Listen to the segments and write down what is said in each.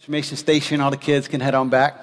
Information station, all the kids can head on back.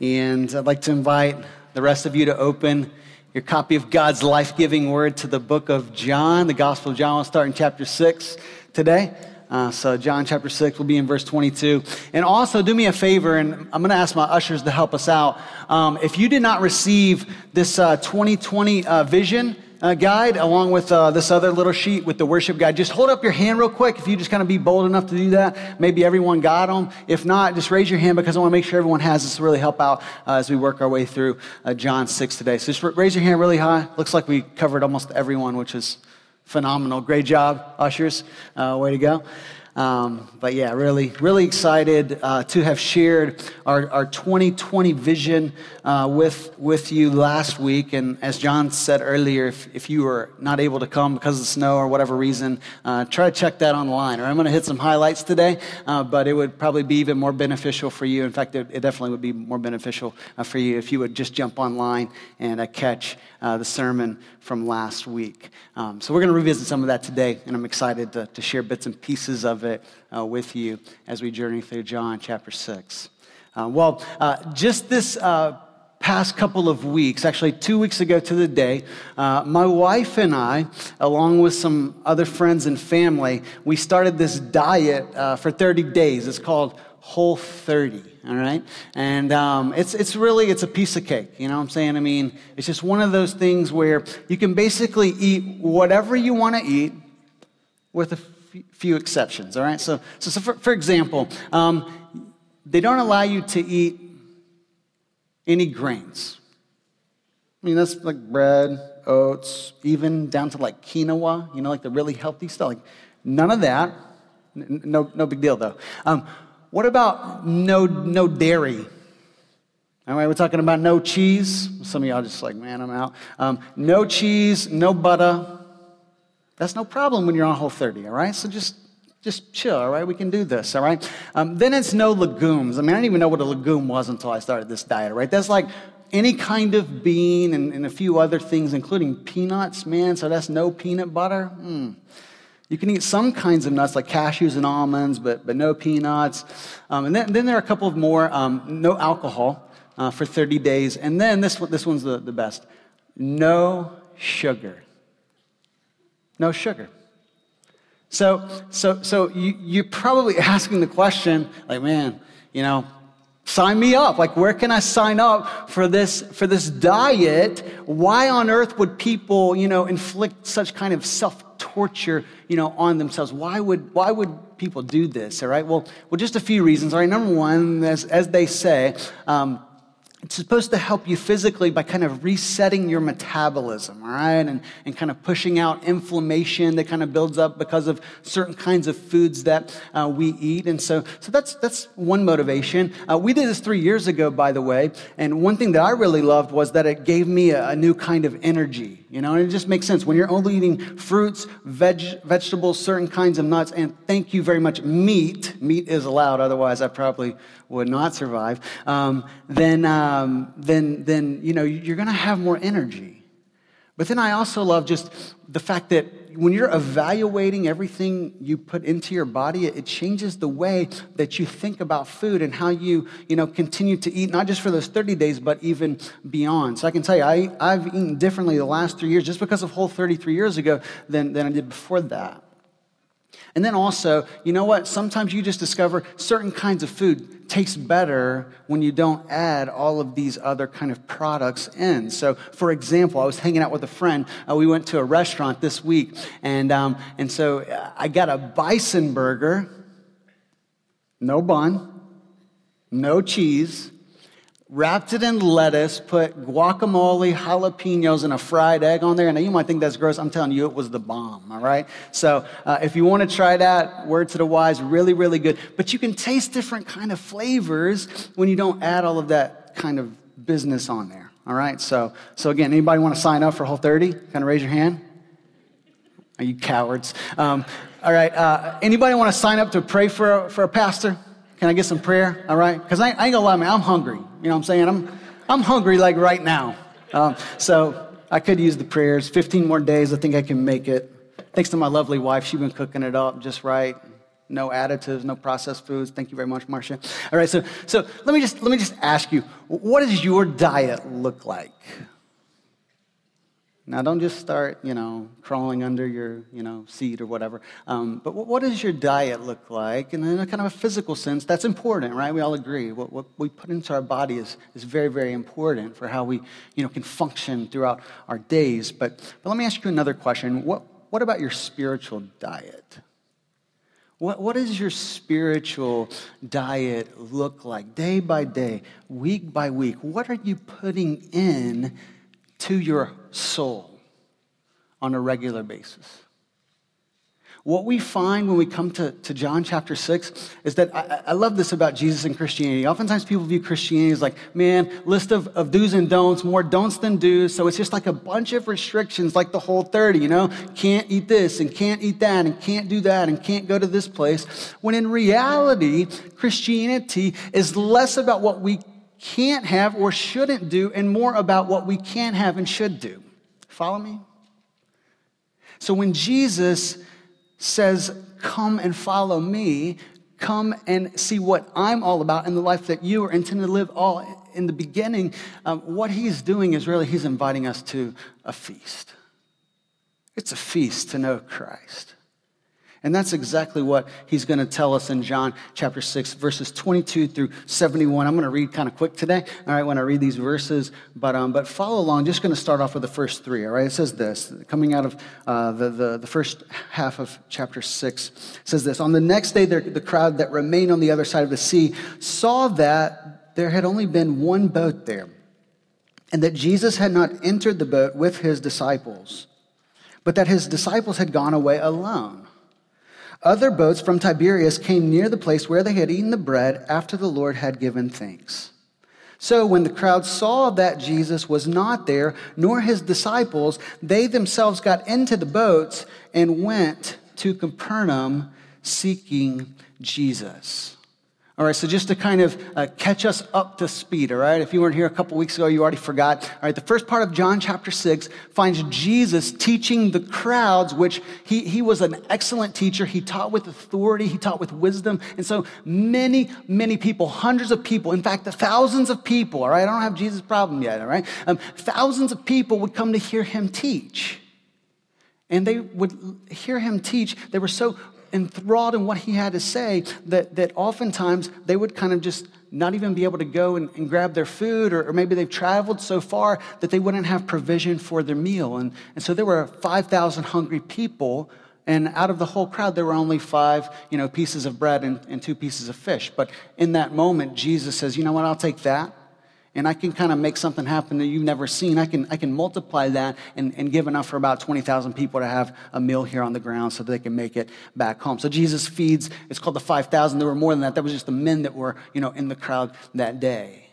And I'd like to invite the rest of you to open your copy of God's life giving word to the book of John, the Gospel of John. We'll start in chapter 6 today. Uh, so, John chapter 6 will be in verse 22. And also, do me a favor, and I'm going to ask my ushers to help us out. Um, if you did not receive this uh, 2020 uh, vision, uh, guide along with uh, this other little sheet with the worship guide. Just hold up your hand real quick if you just kind of be bold enough to do that. Maybe everyone got them. If not, just raise your hand because I want to make sure everyone has this to really help out uh, as we work our way through uh, John 6 today. So just raise your hand really high. Looks like we covered almost everyone, which is phenomenal. Great job, ushers. Uh, way to go. Um, but yeah, really, really excited uh, to have shared our, our 2020 vision uh, with, with you last week. And as John said earlier, if, if you were not able to come because of the snow or whatever reason, uh, try to check that online. Or I'm going to hit some highlights today, uh, but it would probably be even more beneficial for you. In fact, it, it definitely would be more beneficial uh, for you if you would just jump online and uh, the sermon from last week. Um, so we're going to revisit some of that today, and I'm excited to, to share bits and pieces of it uh, with you as we journey through John chapter 6. Uh, well, uh, just this uh, past couple of weeks, actually two weeks ago to the day, uh, my wife and I, along with some other friends and family, we started this diet uh, for 30 days. It's called Whole 30 all right? And um, it's, it's really, it's a piece of cake, you know what I'm saying? I mean, it's just one of those things where you can basically eat whatever you want to eat with a f- few exceptions, all right? So, so, so for, for example, um, they don't allow you to eat any grains. I mean, that's like bread, oats, even down to like quinoa, you know, like the really healthy stuff. Like, none of that. No, no big deal, though. Um, what about no, no dairy? All right, we're talking about no cheese. Some of y'all just like, man, I'm out. Um, no cheese, no butter. That's no problem when you're on Whole 30, all right? So just just chill, all right? We can do this, all right? Um, then it's no legumes. I mean, I didn't even know what a legume was until I started this diet, right? That's like any kind of bean and, and a few other things, including peanuts, man. So that's no peanut butter. Mm. You can eat some kinds of nuts like cashews and almonds, but, but no peanuts. Um, and then, then, there are a couple of more um, no alcohol uh, for 30 days. And then this, this one's the, the best no sugar. No sugar. So, so, so you, you're probably asking the question, like, man, you know, sign me up. Like, where can I sign up for this, for this diet? Why on earth would people, you know, inflict such kind of self torture, you know, on themselves. Why would, why would people do this? All right. Well, well, just a few reasons. All right. Number one, as, as they say, um, it's supposed to help you physically by kind of resetting your metabolism, all right? And, and kind of pushing out inflammation that kind of builds up because of certain kinds of foods that uh, we eat. And so, so that's, that's one motivation. Uh, we did this three years ago, by the way. And one thing that I really loved was that it gave me a, a new kind of energy, you know? And it just makes sense. When you're only eating fruits, veg, vegetables, certain kinds of nuts, and thank you very much, meat, meat is allowed, otherwise I probably would not survive, um, then, um, then, then, you know, you're going to have more energy. But then I also love just the fact that when you're evaluating everything you put into your body, it changes the way that you think about food and how you, you know, continue to eat, not just for those 30 days, but even beyond. So I can tell you, I, I've eaten differently the last three years just because of Whole 33 years ago than, than I did before that. And then also, you know what? Sometimes you just discover certain kinds of food taste better when you don't add all of these other kind of products in. So, for example, I was hanging out with a friend. Uh, we went to a restaurant this week, and, um, and so I got a bison burger, no bun, no cheese, wrapped it in lettuce, put guacamole, jalapenos, and a fried egg on there. And you might think that's gross. I'm telling you, it was the bomb, all right? So uh, if you want to try that, word to the wise, really, really good. But you can taste different kind of flavors when you don't add all of that kind of business on there, all right? So, so again, anybody want to sign up for Whole 30? Kind of raise your hand. Are you cowards? Um, all right. Uh, anybody want to sign up to pray for for a pastor? Can I get some prayer? All right? Because I, I, ain't gonna lie, man, I'm hungry. You know what I'm saying? I'm, I'm hungry like right now. Um, so I could use the prayers. 15 more days, I think I can make it. Thanks to my lovely wife, she's been cooking it up just right. no additives, no processed foods. Thank you very much, Marcia. All right, so, so let, me just, let me just ask you what does your diet look like? Now, don't just start, you know, crawling under your, you know, seat or whatever. Um, but what does your diet look like? And in a kind of a physical sense, that's important, right? We all agree. What, what we put into our body is, is very, very important for how we, you know, can function throughout our days. But, but let me ask you another question. What, what about your spiritual diet? What, what does your spiritual diet look like day by day, week by week? What are you putting in to your soul on a regular basis. What we find when we come to, to John chapter 6 is that I, I, love this about Jesus and Christianity. Oftentimes people view Christianity as like, man, list of, of do's and don'ts, more don'ts than do's. So it's just like a bunch of restrictions, like the whole 30, you know? Can't eat this and can't eat that and can't do that and can't go to this place. When in reality, Christianity is less about what we can't have or shouldn't do and more about what we can have and should do. Follow me? So when Jesus says, Come and follow me, come and see what I'm all about in the life that you are intended to live all in the beginning, um, what he's doing is really he's inviting us to a feast. It's a feast to know Christ. And that's exactly what he's going to tell us in John chapter 6, verses 22 through 71. I'm going to read kind of quick today, all right, when I read these verses, but, um, but follow along. Just going to start off with the first three, all right? It says this, coming out of uh, the, the, the, first half of chapter 6, says this On the next day, the, the crowd that remained on the other side of the sea saw that there had only been one boat there, and that Jesus had not entered the boat with his disciples, but that his disciples had gone away alone. Other boats from Tiberias came near the place where they had eaten the bread after the Lord had given thanks. So when the crowd saw that Jesus was not there, nor his disciples, they themselves got into the boats and went to Capernaum seeking Jesus. All right, so just to kind of uh, catch us up to speed, all right? If you weren't here a couple weeks ago, you already forgot. All right, the first part of John chapter 6 finds Jesus teaching the crowds, which he, he was an excellent teacher. He taught with authority, he taught with wisdom. And so many, many people, hundreds of people, in fact, thousands of people, all right? I don't have Jesus' problem yet, all right? Um, thousands of people would come to hear him teach. And they would hear him teach. They were so enthralled in what he had to say that, that oftentimes they would kind of just not even be able to go and, and grab their food, or, or, maybe they've traveled so far that they wouldn't have provision for their meal. And, and so there were 5,000 hungry people, and out of the whole crowd, there were only five you know, pieces of bread and, and two pieces of fish. But in that moment, Jesus says, You know what, I'll take that and I can kind of make something happen that you've never seen. I can, I can multiply that and, and give enough for about 20,000 people to have a meal here on the ground so they can make it back home. So Jesus feeds, it's called the 5,000. There were more than that. That was just the men that were, you know, in the crowd that day.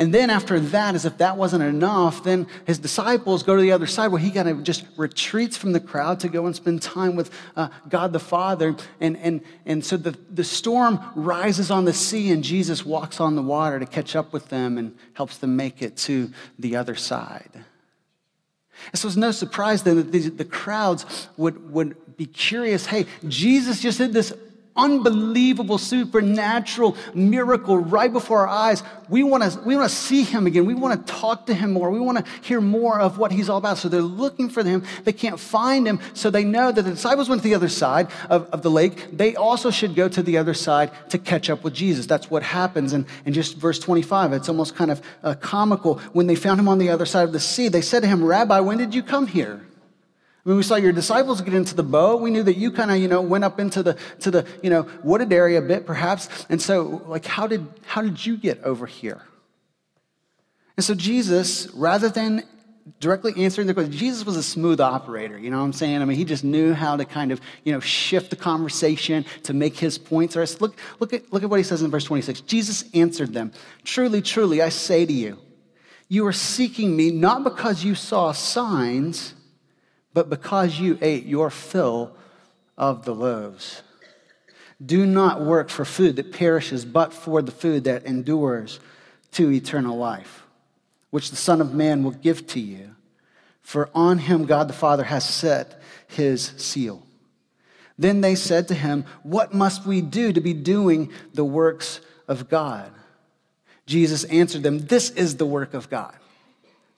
And then after that, as if that wasn't enough, then his disciples go to the other side where he kind of just retreats from the crowd to go and spend time with uh, God the Father. And, and, and so the, the storm rises on the sea, and Jesus walks on the water to catch up with them and helps them make it to the other side. And so it's no surprise then that the, the crowds would, would be curious hey, Jesus just did this unbelievable supernatural miracle right before our eyes. We want to we want to see him again. We want to talk to him more. We want to hear more of what he's all about. So they're looking for him. They can't find him. So they know that the disciples went to the other side of, of the lake. They also should go to the other side to catch up with Jesus. That's what happens. And in just verse 25, it's almost kind of uh, comical. When they found him on the other side of the sea, they said to him, Rabbi, when did you come here? When we saw your disciples get into the boat, we knew that you kind of, you know, went up into the, to the, you know, wooded area a bit perhaps. And so, like, how did, how did you get over here? And so Jesus, rather than directly answering the question, Jesus was a smooth operator, you know what I'm saying? I mean, he just knew how to kind of, you know, shift the conversation to make his points. Or look, look, at, look at what he says in verse 26. Jesus answered them, Truly, truly, I say to you, you are seeking me not because you saw signs, but because you ate your fill of the loaves. Do not work for food that perishes, but for the food that endures to eternal life, which the Son of Man will give to you. For on him God the Father has set his seal. Then they said to him, What must we do to be doing the works of God? Jesus answered them, This is the work of God,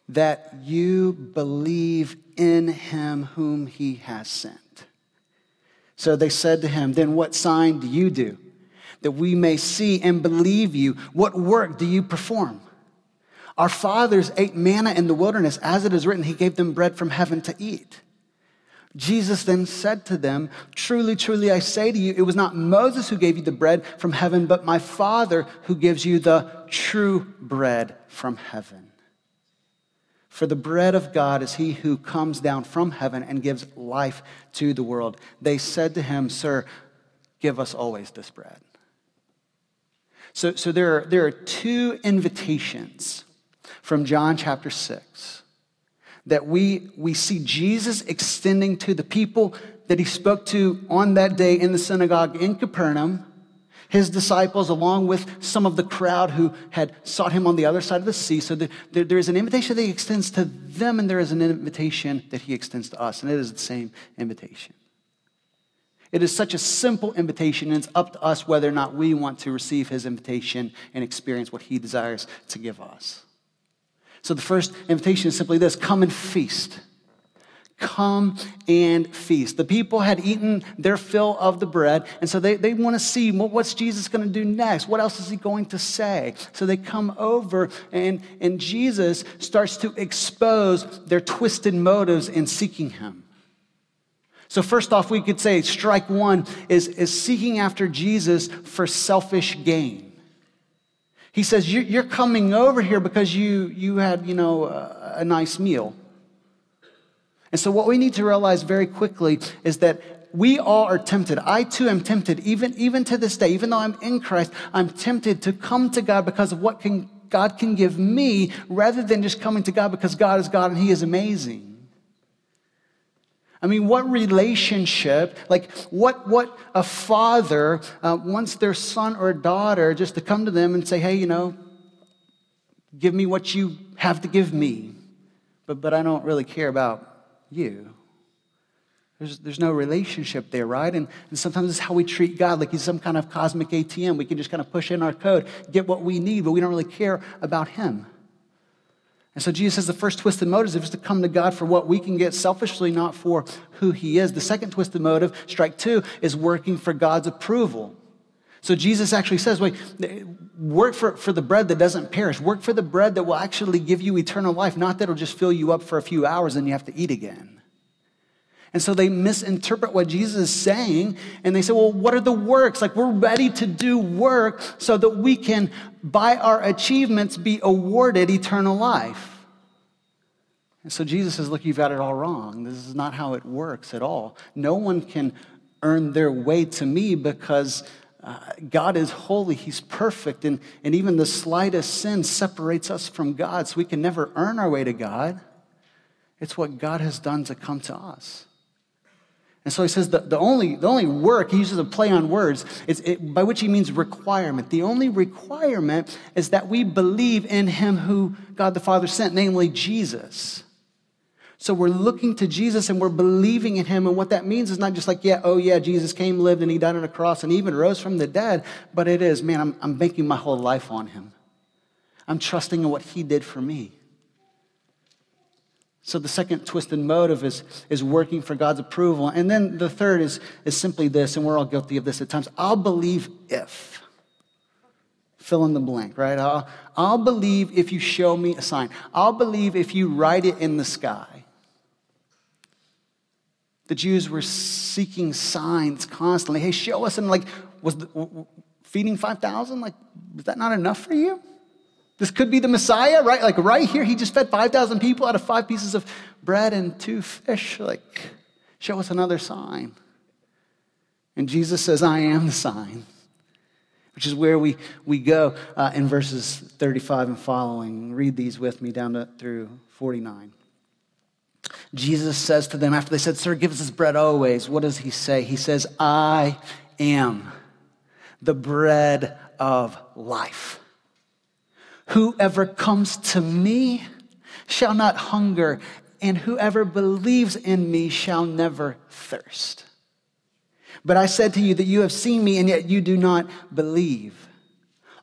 that you believe in him whom he has sent. So they said to him, Then what sign do you do, that we may see and believe you? What work do you perform? Our fathers ate manna in the wilderness, as it is written, He gave them bread from heaven to eat. Jesus then said to them, Truly, truly, I say to you, it was not Moses who gave you the bread from heaven, but my Father who gives you the true bread from heaven. For the bread of God is he who comes down from heaven and gives life to the world. They said to him, Sir, give us always this bread. So, so there, are, there are two invitations from John chapter 6 that we, we see Jesus extending to the people that he spoke to on that day in the synagogue in Capernaum, his disciples, along with some of the crowd who had sought him on the other side of the sea. So there, is an invitation that he extends to them, and there is an invitation that he extends to us, and it is the same invitation. It is such a simple invitation, and it's up to us whether or not we want to receive his invitation and experience what he desires to give us. So the first invitation is simply this come and feast. Come and feast. The people had eaten their fill of the bread, and so they, they want to see well, what's Jesus going to do next? What else is he going to say? So they come over, and, and Jesus starts to expose their twisted motives in seeking him. So, first off, we could say strike one is, is seeking after Jesus for selfish gain. He says, You're coming over here because you, you had, you know, a nice meal. And so, what we need to realize very quickly is that we all are tempted. I too am tempted, even, even to this day, even though I'm in Christ, I'm tempted to come to God because of what can, God can give me rather than just coming to God because God is God and He is amazing. I mean, what relationship, like what, what a father uh, wants their son or daughter just to come to them and say, hey, you know, give me what you have to give me, but, but I don't really care about you. There's, there's no relationship there, right? And, and sometimes it's how we treat God, like he's some kind of cosmic ATM. We can just kind of push in our code, get what we need, but we don't really care about him. And so Jesus says the first twisted motive is to come to God for what we can get selfishly, not for who he is. The second twisted motive, strike two, is working for God's approval. So Jesus actually says, wait, work for, for the bread that doesn't perish. Work for the bread that will actually give you eternal life, not that it'll just fill you up for a few hours and you have to eat again. And so they misinterpret what Jesus is saying and they say, well, what are the works? Like, we're ready to do work so that we can, by our achievements, be awarded eternal life. And so Jesus says, look, you've got it all wrong. This is not how it works at all. No one can earn their way to me because uh, God is holy, He's perfect, and, and even the slightest sin separates us from God, so we can never earn our way to God. It's what God has done to come to us. And so he says the, the, only, the only work, he uses a play on words, is it, by which he means requirement. The only requirement is that we believe in him who God the Father sent, namely Jesus. So we're looking to Jesus and we're believing in him. And what that means is not just like, yeah, oh yeah, Jesus came, lived, and he died on a cross and even rose from the dead, but it is, man, I'm, I'm banking my whole life on him. I'm trusting in what he did for me. So the second twisted motive is, is working for God's approval. And then the third is, is simply this, and we're all guilty of this at times I'll believe if. Fill in the blank, right? I'll, I'll believe if you show me a sign. I'll believe if you write it in the sky. The Jews were seeking signs constantly. Hey, show us. And like, was the, feeding 5,000, like, was that not enough for you? This could be the Messiah, right? Like right here, he just fed 5,000 people out of five pieces of bread and two fish. Like, show us another sign. And Jesus says, I am the sign, which is where we, we go uh, in verses 35 and following. Read these with me down to, through 49. Jesus says to them, after they said, Sir, give us this bread always, what does he say? He says, I am the bread of life. Whoever comes to me shall not hunger, and whoever believes in me shall never thirst. But I said to you that you have seen me, and yet you do not believe.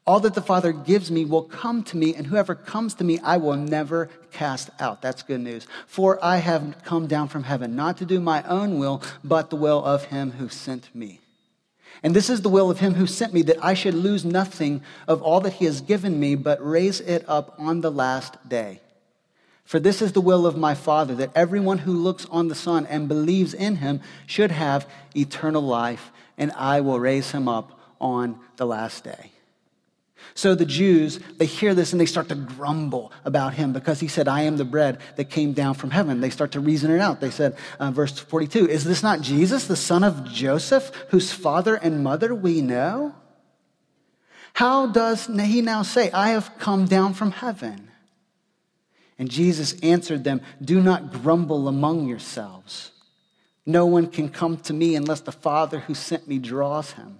All that the Father gives me will come to me, and whoever comes to me, I will never cast out. That's good news. For I have come down from heaven, not to do my own will, but the will of him who sent me. And this is the will of him who sent me, that I should lose nothing of all that he has given me, but raise it up on the last day. For this is the will of my Father, that everyone who looks on the Son and believes in him should have eternal life, and I will raise him up on the last day. So the Jews, they hear this and they start to grumble about him because he said, I am the bread that came down from heaven. They start to reason it out. They said, uh, verse 42, Is this not Jesus, the son of Joseph, whose father and mother we know? How does he now say, I have come down from heaven? And Jesus answered them, Do not grumble among yourselves. No one can come to me unless the Father who sent me draws him,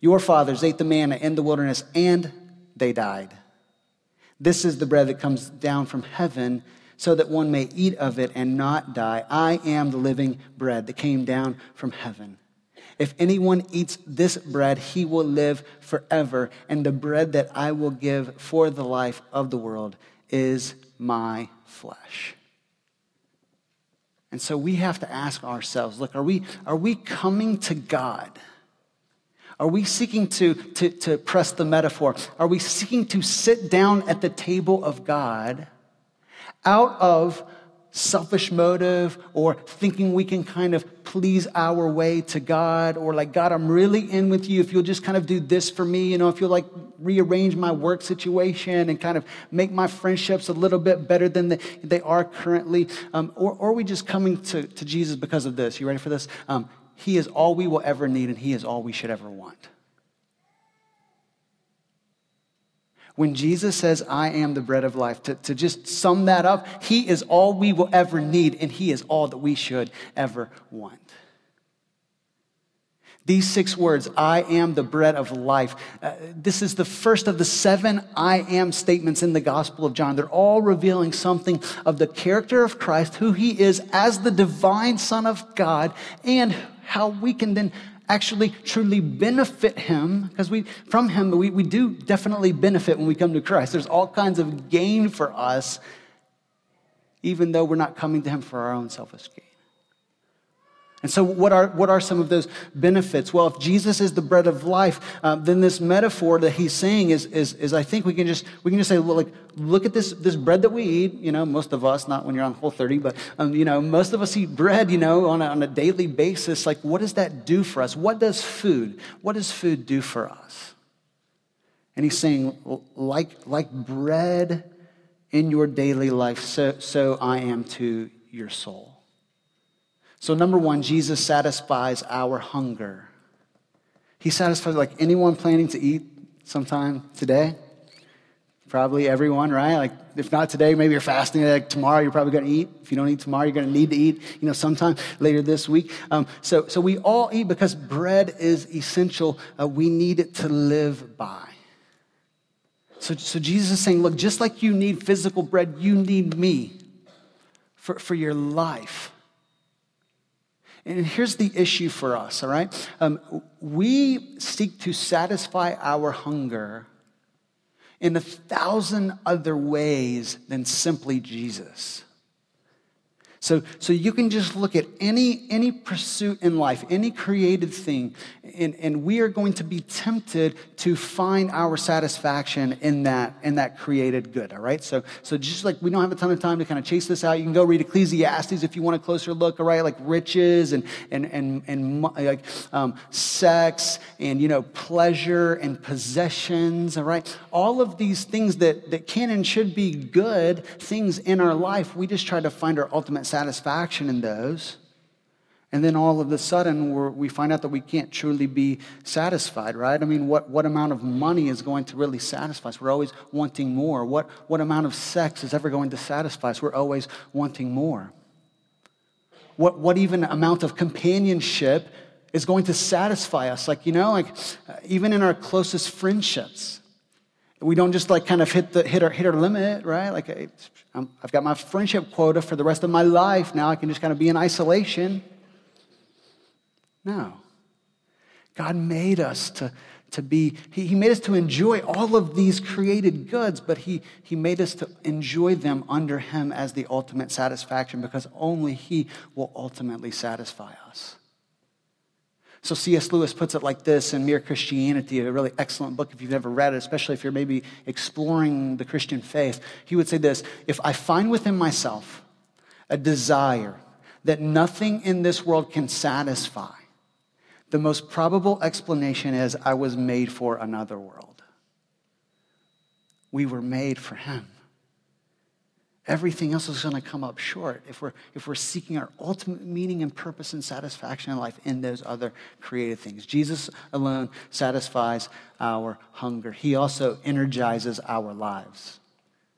Your fathers ate the manna in the wilderness and they died. This is the bread that comes down from heaven so that one may eat of it and not die. I am the living bread that came down from heaven. If anyone eats this bread, he will live forever. And the bread that I will give for the life of the world is my flesh. And so we have to ask ourselves look, are we, are we coming to God? Are we seeking to, to, to press the metaphor? Are we seeking to sit down at the table of God out of selfish motive or thinking we can kind of please our way to God or like, God, I'm really in with you if you'll just kind of do this for me, you know, if you'll like rearrange my work situation and kind of make my friendships a little bit better than they, are currently. Um, or, or are we just coming to, to Jesus because of this? You ready for this? Um, he is all we will ever need and He is all we should ever want. When Jesus says, I am the bread of life, to, to just sum that up, He is all we will ever need, and He is all that we should ever want. These six words, I am the bread of life. Uh, this is the first of the seven I am statements in the Gospel of John. They're all revealing something of the character of Christ, who he is as the divine Son of God, and how we can then actually truly benefit him because we from him we, we do definitely benefit when we come to christ. There's all kinds of gain for us even though we're not coming to him for our own selfish gain and so, what are, what are some of those benefits? Well, if Jesus is the bread of life, uh, then this metaphor that he's saying is, is, is, I think we can just, we can just say, well, like, look at this, this bread that we eat. You know, most of us, not when you're on Whole 30, but, um, you know, most of us eat bread, you know, on a, on a daily basis. Like, what does that do for us? What does food, what does food do for us? And he's saying, like, like bread in your daily life, so, so I am to your soul. So, number one, Jesus satisfies our hunger. He satisfies like anyone planning to eat sometime today. Probably everyone, right? Like, if not today, maybe you're fasting. Like tomorrow, you're probably going to eat. If you don't eat tomorrow, you're going to need to eat. You know, sometime later this week. Um, so, so we all eat because bread is essential. Uh, we need it to live by. So, so Jesus is saying, look, just like you need physical bread, you need me for, for your life. And here's the issue for us, all right? Um, we seek to satisfy our hunger in a thousand other ways than simply Jesus. So, so you can just look at any, any pursuit in life, any created thing, and, and we are going to be tempted to find our satisfaction in that, in that created good, all right? So, so just like we don't have a ton of time to kind of chase this out, you can go read Ecclesiastes if you want a closer look, all right? Like riches and, and, and, and like um, sex and, you know, pleasure and possessions, all right? All of these things that, that can and should be good things in our life, we just try to find our ultimate satisfaction in those. And then all of a sudden, we find out that we can't truly be satisfied, right? I mean, what, what amount of money is going to really satisfy us? We're always wanting more. What, what amount of sex is ever going to satisfy us? We're always wanting more. What, what even amount of companionship is going to satisfy us? Like, you know, like uh, even in our closest friendships, we don't just like kind of hit, the, hit, our, hit our limit, right? Like, I've got my friendship quota for the rest of my life. Now I can just kind of be in isolation. No. God made us to, to be, he, he made us to enjoy all of these created goods, but he, he made us to enjoy them under Him as the ultimate satisfaction because only He will ultimately satisfy us. So C.S. Lewis puts it like this in Mere Christianity, a really excellent book if you've never read it, especially if you're maybe exploring the Christian faith. He would say this If I find within myself a desire that nothing in this world can satisfy, the most probable explanation is I was made for another world. We were made for Him. Everything else is going to come up short if we're, if we're seeking our ultimate meaning and purpose and satisfaction in life in those other created things. Jesus alone satisfies our hunger, He also energizes our lives.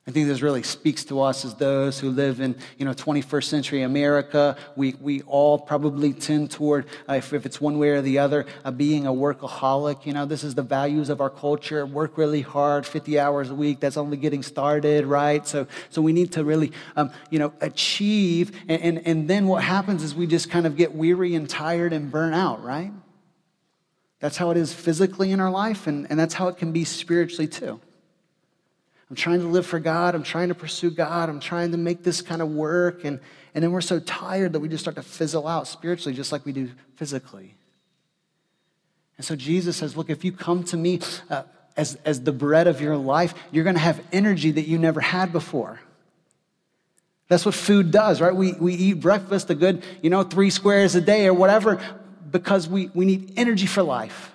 I think this really speaks to us as those who live in, you know, 21st century America. We, we all probably tend toward, uh, if, if it's one way or the other, uh, being a workaholic. You know, this is the values of our culture. Work really hard, 50 hours a week. That's only getting started, right? So, so we need to really, um, you know, achieve. And, and, and then what happens is we just kind of get weary and tired and burn out, right? That's how it is physically in our life, and, and that's how it can be spiritually too. I'm trying to live for God. I'm trying to pursue God. I'm trying to make this kind of work. And, and then we're so tired that we just start to fizzle out spiritually, just like we do physically. And so Jesus says, Look, if you come to me uh, as, as the bread of your life, you're going to have energy that you never had before. That's what food does, right? We, we eat breakfast, a good, you know, three squares a day or whatever, because we, we need energy for life.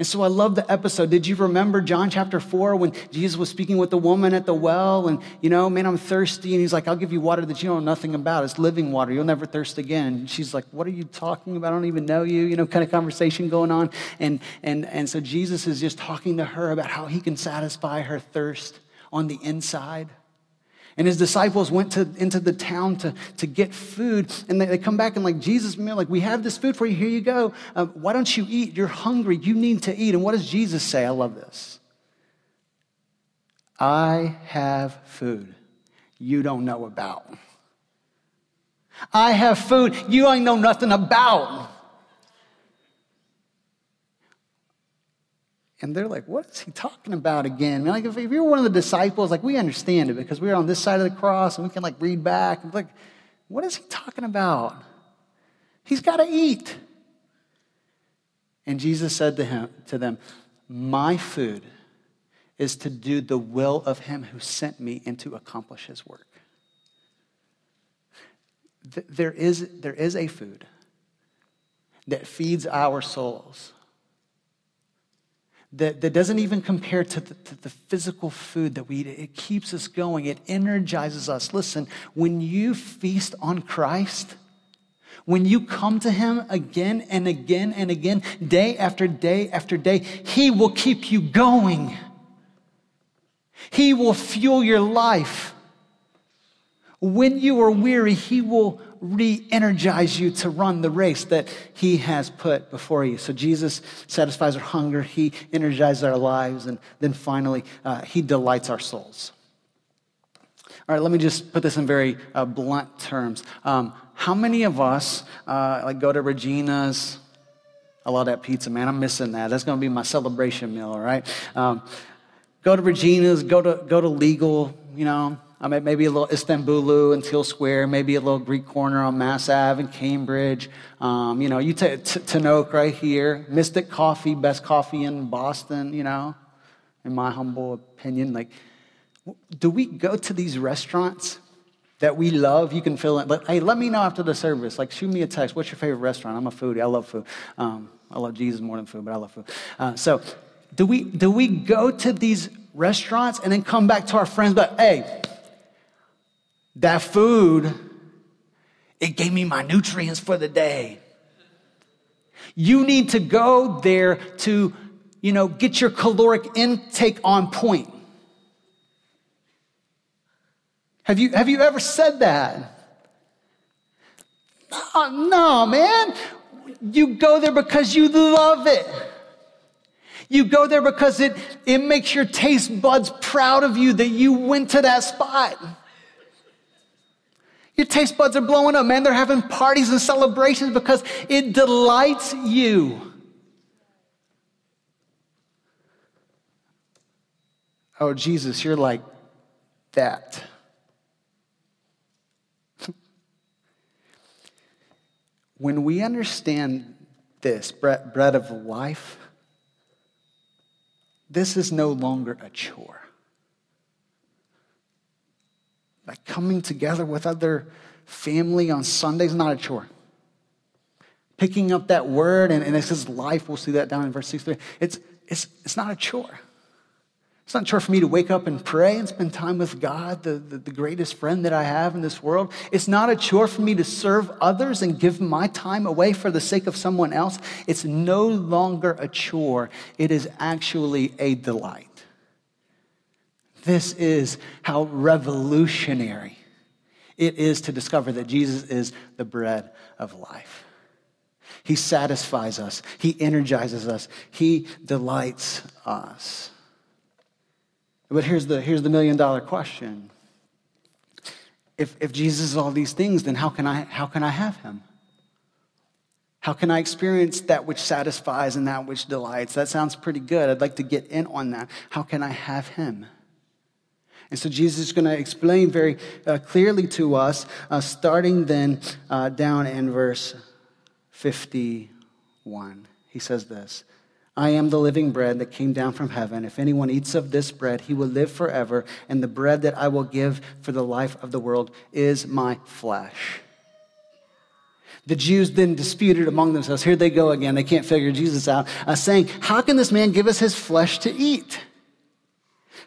And so I love the episode. Did you remember John chapter 4 when Jesus was speaking with the woman at the well and, you know, man, I'm thirsty. And he's like, I'll give you water that you know nothing about. It's living water. You'll never thirst again. And she's like, What are you talking about? I don't even know you, you know, kind of conversation going on. And, and, and so Jesus is just talking to her about how he can satisfy her thirst on the inside. And his disciples went to, into the town to, to get food. And they, they come back and, like, Jesus, man, like, we have this food for you. Here you go. Uh, why don't you eat? You're hungry. You need to eat. And what does Jesus say? I love this. I have food you don't know about. I have food you ain't know nothing about. And they're like, what is he talking about again? Man, like, if, if you're one of the disciples, like, we understand it because we're on this side of the cross and we can, like, read back. And like, what is he talking about? He's got to eat. And Jesus said to, him, to them, My food is to do the will of him who sent me and to accomplish his work. There is, there is a food that feeds our souls that, that doesn't even compare to the, to the physical food that we eat. It keeps us going, it energizes us. Listen, when you feast on Christ, when you come to Him again and again and again, day after day after day, He will keep you going. He will fuel your life. When you are weary, He will re energize you to run the race that He has put before you. So Jesus satisfies our hunger, He energizes our lives, and then finally, uh, He delights our souls. All right, let me just put this in very uh, blunt terms. Um, how many of us uh, like go to Regina's? I love that pizza, man. I'm missing that. That's going to be my celebration meal, all right? Um, go to Regina's, go to, go to Legal, you know, I mean, maybe a little Istanbul'lu and Teele Square, maybe a little Greek Corner on Mass Ave in Cambridge. Um, you know, you take Tanoke right here, Mystic Coffee, best coffee in Boston, you know, in my humble opinion. Like, do we go to these restaurants that we love? You can fill in, but hey, let me know after the service. Like, shoot me a text. What's your favorite restaurant? I'm a foodie. I love food. Um, I love Jesus more than food, but I love food. Uh, so, do we, do we go to these restaurants and then come back to our friends, but hey, that food It gave me my nutrients for the day. You need to go there to, you know, get your caloric intake on point. Have you, have you ever said that? No, no, man. You go there because you love it. You go there because it, it makes your taste buds proud of you that you went to that spot. Your taste buds are blowing up, man. They're having parties and celebrations because it delights you. Oh, Jesus, you're like that. when we understand this bread of life, this is no longer a chore. Like coming together with other family on Sundays, not a chore. Picking up that word, and, and it says life, we'll see that down in verse 63. It's, it's, it's not a chore. It's not a chore for me to wake up and pray and spend time with God, the, the, the, greatest friend that I have in this world. It's not a chore for me to serve others and give my time away for the sake of someone else. It's no longer a chore, it is actually a delight. This is how revolutionary it is to discover that Jesus is the bread of life. He satisfies us, He energizes us, He delights us. But here's the, here's the million dollar question. If, if Jesus is all these things, then how can, I, how can I have him? How can I experience that which satisfies and that which delights? That sounds pretty good. I'd like to get in on that. How can I have him? And so Jesus is going to explain very uh, clearly to us, uh, starting then uh, down in verse 51. He says this I am the living bread that came down from heaven. If anyone eats of this bread, he will live forever. And the bread that I will give for the life of the world is my flesh. The Jews then disputed among themselves. Here they go again. They can't figure Jesus out, uh, saying, How can this man give us his flesh to eat?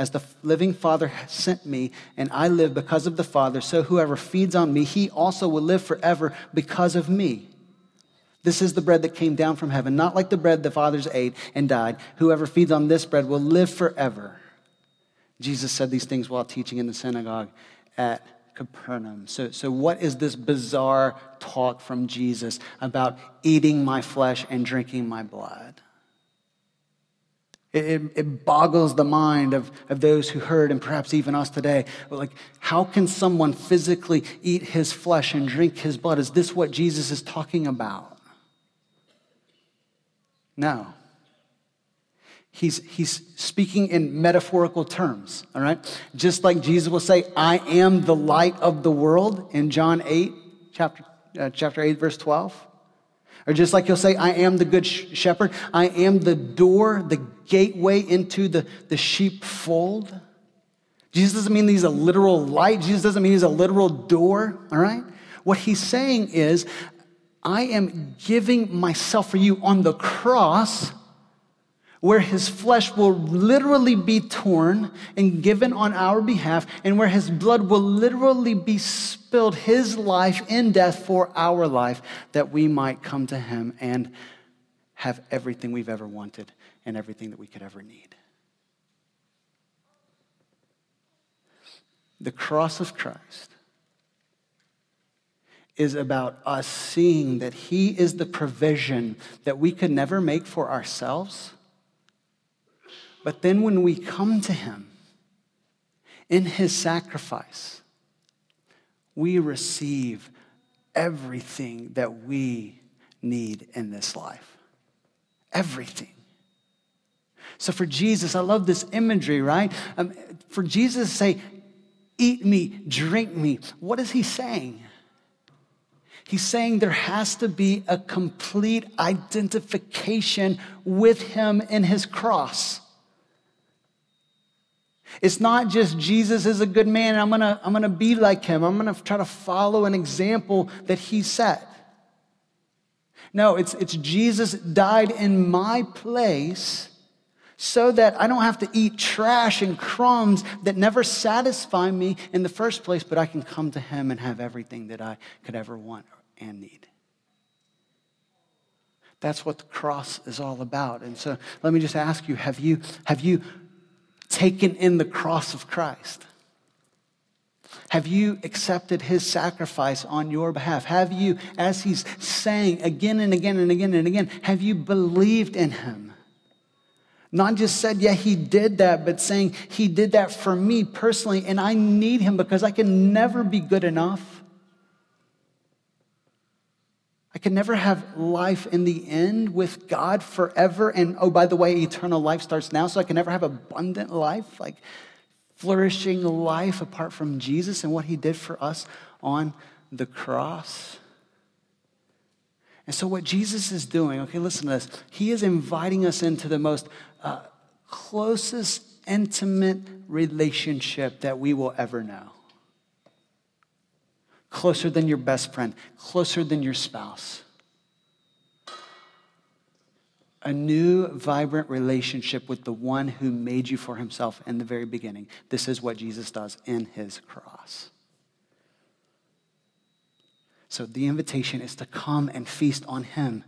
As the living Father sent me, and I live because of the Father, so whoever feeds on me, he also will live forever because of me. This is the bread that came down from heaven, not like the bread the fathers ate and died. Whoever feeds on this bread will live forever. Jesus said these things while teaching in the synagogue at Capernaum. So, so what is this bizarre talk from Jesus about eating my flesh and drinking my blood? It, it, boggles the mind of, of those who heard, and perhaps even us today. Like, how can someone physically eat his flesh and drink his blood? Is this what Jesus is talking about? No. He's, he's speaking in metaphorical terms, all right? Just like Jesus will say, I am the light of the world in John 8, chapter, uh, chapter 8, verse 12. Or just like he'll say, I am the good shepherd, I am the door, the gateway into the, the sheepfold. Jesus doesn't mean he's a literal light. Jesus doesn't mean he's a literal door, all right? What he's saying is, I am giving myself for you on the cross where his flesh will literally be torn and given on our behalf, and where his blood will literally be spilled, his life in death for our life, that we might come to him and have everything we've ever wanted and everything that we could ever need. The cross of Christ is about us seeing that He is the provision that we could never make for ourselves. But then when we come to Him in His sacrifice, we receive everything that we need in this life. Everything. So for Jesus, I love this imagery, right? Um, for Jesus to say, Eat me, drink me, what is He saying? He's saying there has to be a complete identification with him in his cross. It's not just Jesus is a good man I'm gonna, I'm gonna be like him. I'm gonna try to follow an example that he set. No, it's, it's Jesus died in my place so that I don't have to eat trash and crumbs that never satisfy me in the first place, but I can come to him and have everything that I could ever want and need. That's what the cross is all about. And so let me just ask you have you, have you taken in the cross of Christ? Have you accepted his sacrifice on your behalf? Have you, as he's saying again and again and again and again, have you believed in him? Not just said, yeah, he did that, but saying he did that for me personally, and I need him because I can never be good enough. I can never have life in the end with God forever. And oh, by the way, eternal life starts now, so I can never have abundant life, like flourishing life apart from Jesus and what he did for us on the cross. And so, what Jesus is doing, okay, listen to this. He is inviting us into the most uh, closest, intimate relationship that we will ever know closer than your best friend, closer than your spouse. A new, vibrant relationship with the one who made you for himself in the very beginning. This is what Jesus does in his cross. So the invitation is to come and feast on him.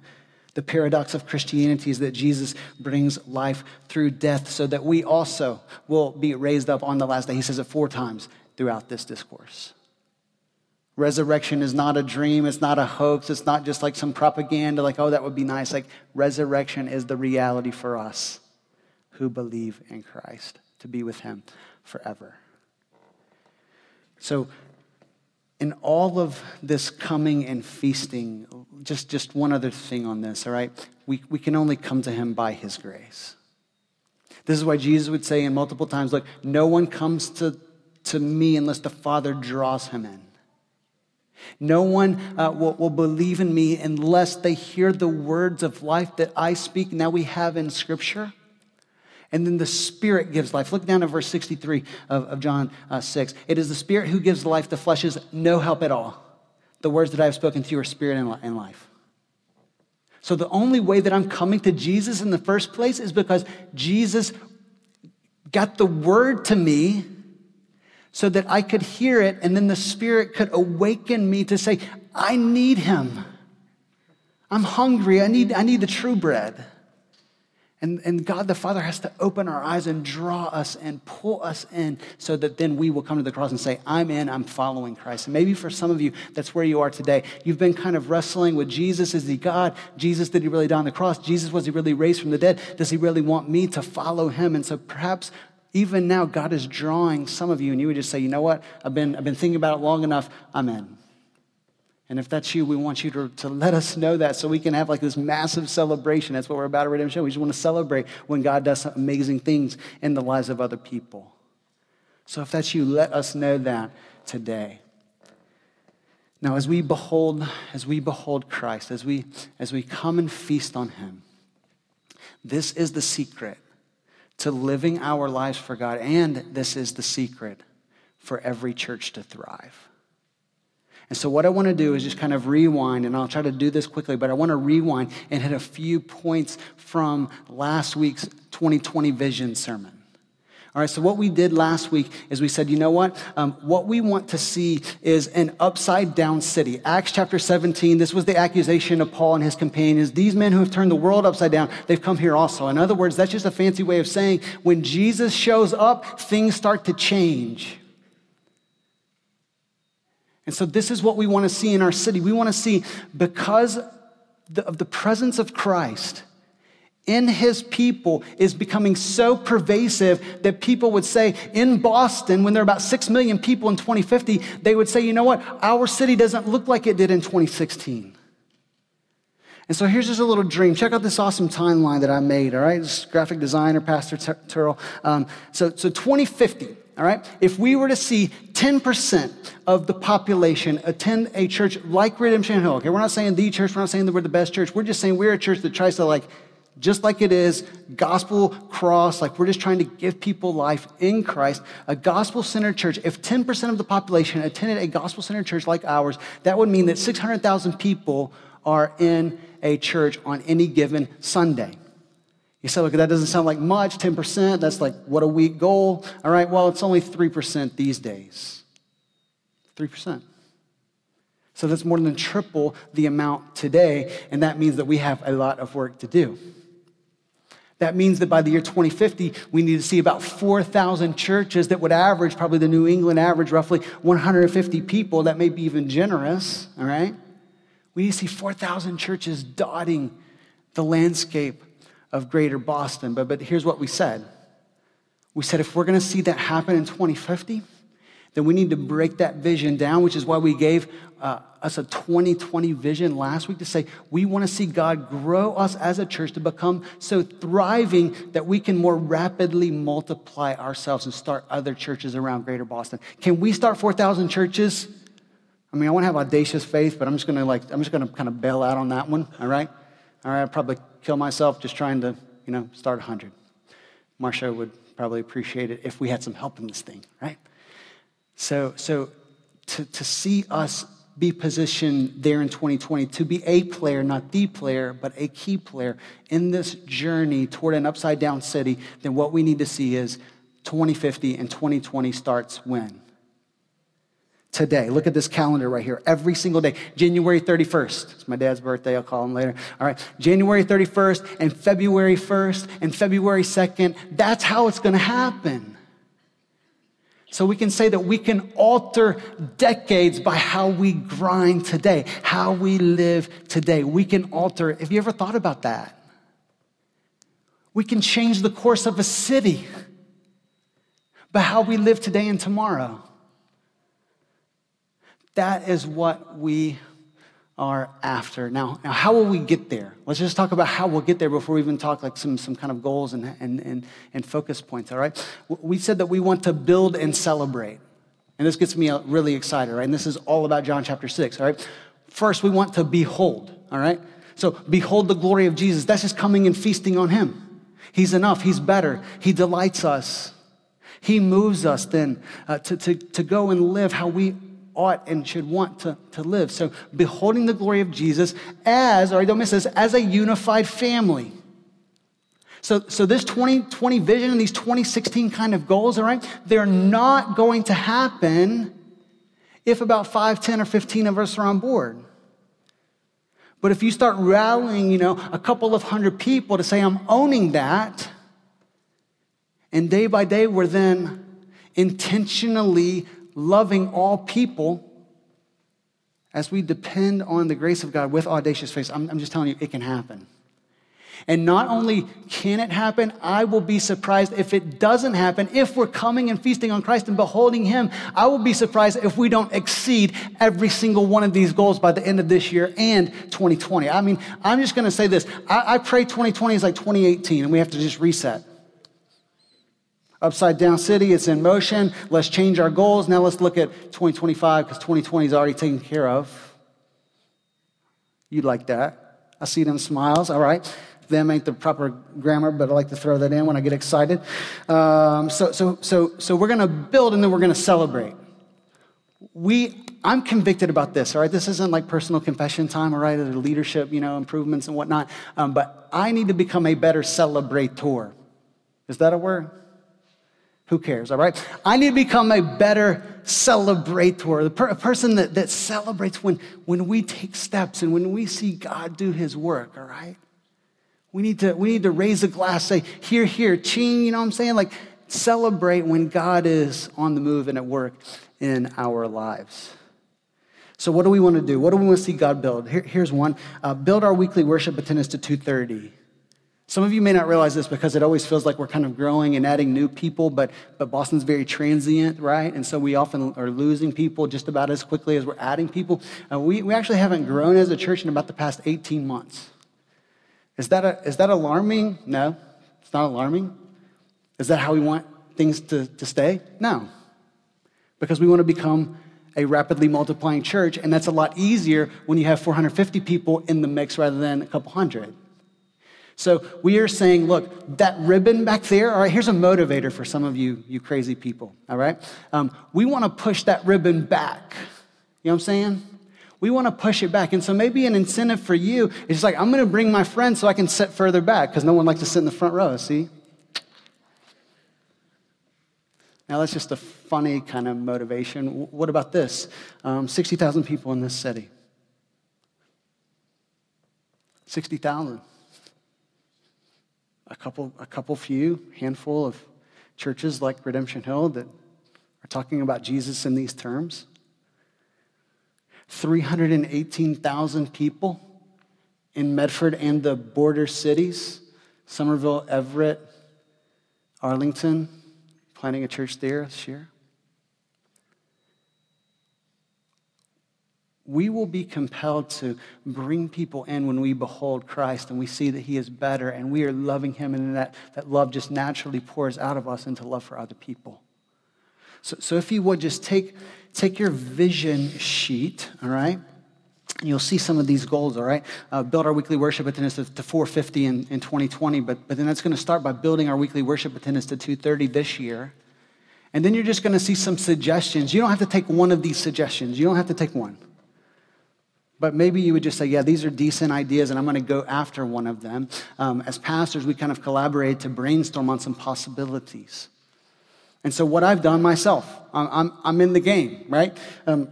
The paradox of Christianity is that Jesus brings life through death so that we also will be raised up on the last day. He says it four times throughout this discourse. Resurrection is not a dream, it's not a hoax, it's not just like some propaganda, like, oh, that would be nice. Like, resurrection is the reality for us who believe in Christ to be with Him forever. So, in all of this coming and feasting, just, just one other thing on this, all right? We, we can only come to Him by His grace. This is why Jesus would say in multiple times, look, no one comes to, to me unless the Father draws him in. No one uh, will, will believe in me unless they hear the words of life that I speak. Now we have in Scripture. And then the Spirit gives life. Look down at verse 63 of, of John uh, 6. It is the Spirit who gives life. The flesh is no help at all. The words that I have spoken to you are spirit and life. So the only way that I'm coming to Jesus in the first place is because Jesus got the word to me so that I could hear it and then the Spirit could awaken me to say, I need Him. I'm hungry. I need, I need the true bread. And, and God the Father has to open our eyes and draw us and pull us in so that then we will come to the cross and say, I'm in, I'm following Christ. And maybe for some of you, that's where you are today. You've been kind of wrestling with Jesus. Is he God? Jesus, did he really die on the cross? Jesus, was he really raised from the dead? Does he really want me to follow him? And so perhaps even now, God is drawing some of you, and you would just say, you know what? I've been, I've been thinking about it long enough. I'm in. And if that's you, we want you to, to let us know that so we can have like this massive celebration. That's what we're about at Redemption. We just want to celebrate when God does amazing things in the lives of other people. So if that's you, let us know that today. Now, as we behold, as we behold Christ, as we, as we come and feast on him, this is the secret to living our lives for God. And this is the secret for every church to thrive. And so, what I want to do is just kind of rewind, and I'll try to do this quickly, but I want to rewind and hit a few points from last week's 2020 vision sermon. All right, so what we did last week is we said, you know what? Um, what we want to see is an upside down city. Acts chapter 17, this was the accusation of Paul and his companions. These men who have turned the world upside down, they've come here also. In other words, that's just a fancy way of saying when Jesus shows up, things start to change. And so, this is what we want to see in our city. We want to see because of the presence of Christ in his people is becoming so pervasive that people would say in Boston, when there are about 6 million people in 2050, they would say, you know what, our city doesn't look like it did in 2016. And so here's just a little dream. Check out this awesome timeline that I made, all right? This graphic designer, Pastor Turrell. Um, so, so 2050, all right? If we were to see 10% of the population attend a church like Redemption Hill, okay? We're not saying the church, we're not saying that we're the best church. We're just saying we're a church that tries to like just like it is, gospel cross, like we're just trying to give people life in Christ, a gospel centered church. If 10% of the population attended a gospel centered church like ours, that would mean that 600,000 people are in a church on any given Sunday. You say, look, that doesn't sound like much, 10%, that's like what a weak goal. All right, well, it's only 3% these days. 3%. So that's more than triple the amount today, and that means that we have a lot of work to do. That means that by the year 2050, we need to see about 4,000 churches that would average, probably the New England average, roughly 150 people. That may be even generous, all right? We need to see 4,000 churches dotting the landscape of greater Boston. But, but here's what we said we said if we're going to see that happen in 2050, then we need to break that vision down, which is why we gave uh, us a 2020 vision last week to say we want to see God grow us as a church to become so thriving that we can more rapidly multiply ourselves and start other churches around greater Boston. Can we start 4,000 churches? I mean, I want to have audacious faith, but I'm just going to like, I'm just going to kind of bail out on that one, all right? All right, I'd probably kill myself just trying to, you know, start 100. Marsha would probably appreciate it if we had some help in this thing, right? So, so to, to see us be positioned there in 2020 to be a player, not the player, but a key player in this journey toward an upside down city, then what we need to see is 2050 and 2020 starts when? Today. Look at this calendar right here. Every single day. January 31st. It's my dad's birthday. I'll call him later. All right. January 31st and February 1st and February 2nd. That's how it's going to happen. So we can say that we can alter decades by how we grind today, how we live today. We can alter. Have you ever thought about that? We can change the course of a city by how we live today and tomorrow. That is what we are after. Now, now, how will we get there? Let's just talk about how we'll get there before we even talk like some, some kind of goals and, and, and, and focus points, all right? We said that we want to build and celebrate. And this gets me really excited, right? And this is all about John chapter 6, all right? First, we want to behold, all right? So, behold the glory of Jesus. That's just coming and feasting on Him. He's enough, He's better, He delights us. He moves us then uh, to, to, to go and live how we ought and should want to, to live. So, beholding the glory of Jesus as, or don't miss this, as a unified family. So, so this 2020 vision and these 2016 kind of goals, all right, they're not going to happen if about 5, 10, or 15 of us are on board. But if you start rallying, you know, a couple of hundred people to say, I'm owning that, and day by day we're then intentionally loving all people as we depend on the grace of God with audacious faith, I'm, I'm, just telling you, it can happen. And not only can it happen, I will be surprised if it doesn't happen. If we're coming and feasting on Christ and beholding Him, I will be surprised if we don't exceed every single one of these goals by the end of this year and 2020. I mean, I'm just going to say this. I, I pray 2020 is like 2018 and we have to just reset. Upside down city, it's in motion. Let's change our goals. Now let's look at 2025 because 2020 is already taken care of. You like that. I see them smiles. All right. Them ain't the proper grammar, but I like to throw that in when I get excited. Um, so, so, so, so we're going to build and then we're going to celebrate. We, I'm convicted about this, all right? This isn't like personal confession time, all right? Or leadership, you know, improvements and whatnot. Um, but I need to become a better celebrator. Is that a word? Who cares, all right? I need to become a better celebrator, a, per- a person that, that celebrates when, when we take steps and when we see God do his work, all right? We need to, we need to raise a glass, say, hear, hear, ching, you know what I'm saying? Like, celebrate when God is on the move and at work in our lives. So, what do we want to do? What do we want to see God build? Here, here's one: uh, build our weekly worship attendance to 2:30. Some of you may not realize this because it always feels like we're kind of growing and adding new people, but, but Boston's very transient, right? And so we often are losing people just about as quickly as we're adding people. Uh, we, we actually haven't grown as a church in about the past 18 months. Is that, a, is that alarming? No, it's not alarming. Is that how we want things to, to stay? No. Because we want to become a rapidly multiplying church, and that's a lot easier when you have 450 people in the mix rather than a couple hundred. So we are saying, look, that ribbon back there, all right, here's a motivator for some of you, you crazy people, all right? Um, we want to push that ribbon back. You know what I'm saying? We want to push it back. And so maybe an incentive for you is like, I'm going to bring my friends so I can sit further back because no one likes to sit in the front row, see? Now, that's just a funny kind of motivation. What about this? Um, 60,000 people in this city. 60,000 a couple, a couple few, handful of churches like Redemption Hill that are talking about Jesus in these terms. 318,000 people in Medford and the border cities Somerville, Everett, Arlington, planning a church there this year. We will be compelled to bring people in when we behold Christ and we see that He is better and we are loving Him, and that, that love just naturally pours out of us into love for other people. So, so if you would just take, take your vision sheet, all right? And you'll see some of these goals, all right? Uh, build our weekly worship attendance to, to 450 in, in 2020, but, but then that's going to start by building our weekly worship attendance to 230 this year. And then you're just going to see some suggestions. You don't have to take one of these suggestions, you don't have to take one. But maybe you would just say, yeah, these are decent ideas, and I'm going to go after one of them. Um, as pastors, we kind of collaborate to brainstorm on some possibilities. And so, what I've done myself, I'm, I'm, I'm in the game, right? Um,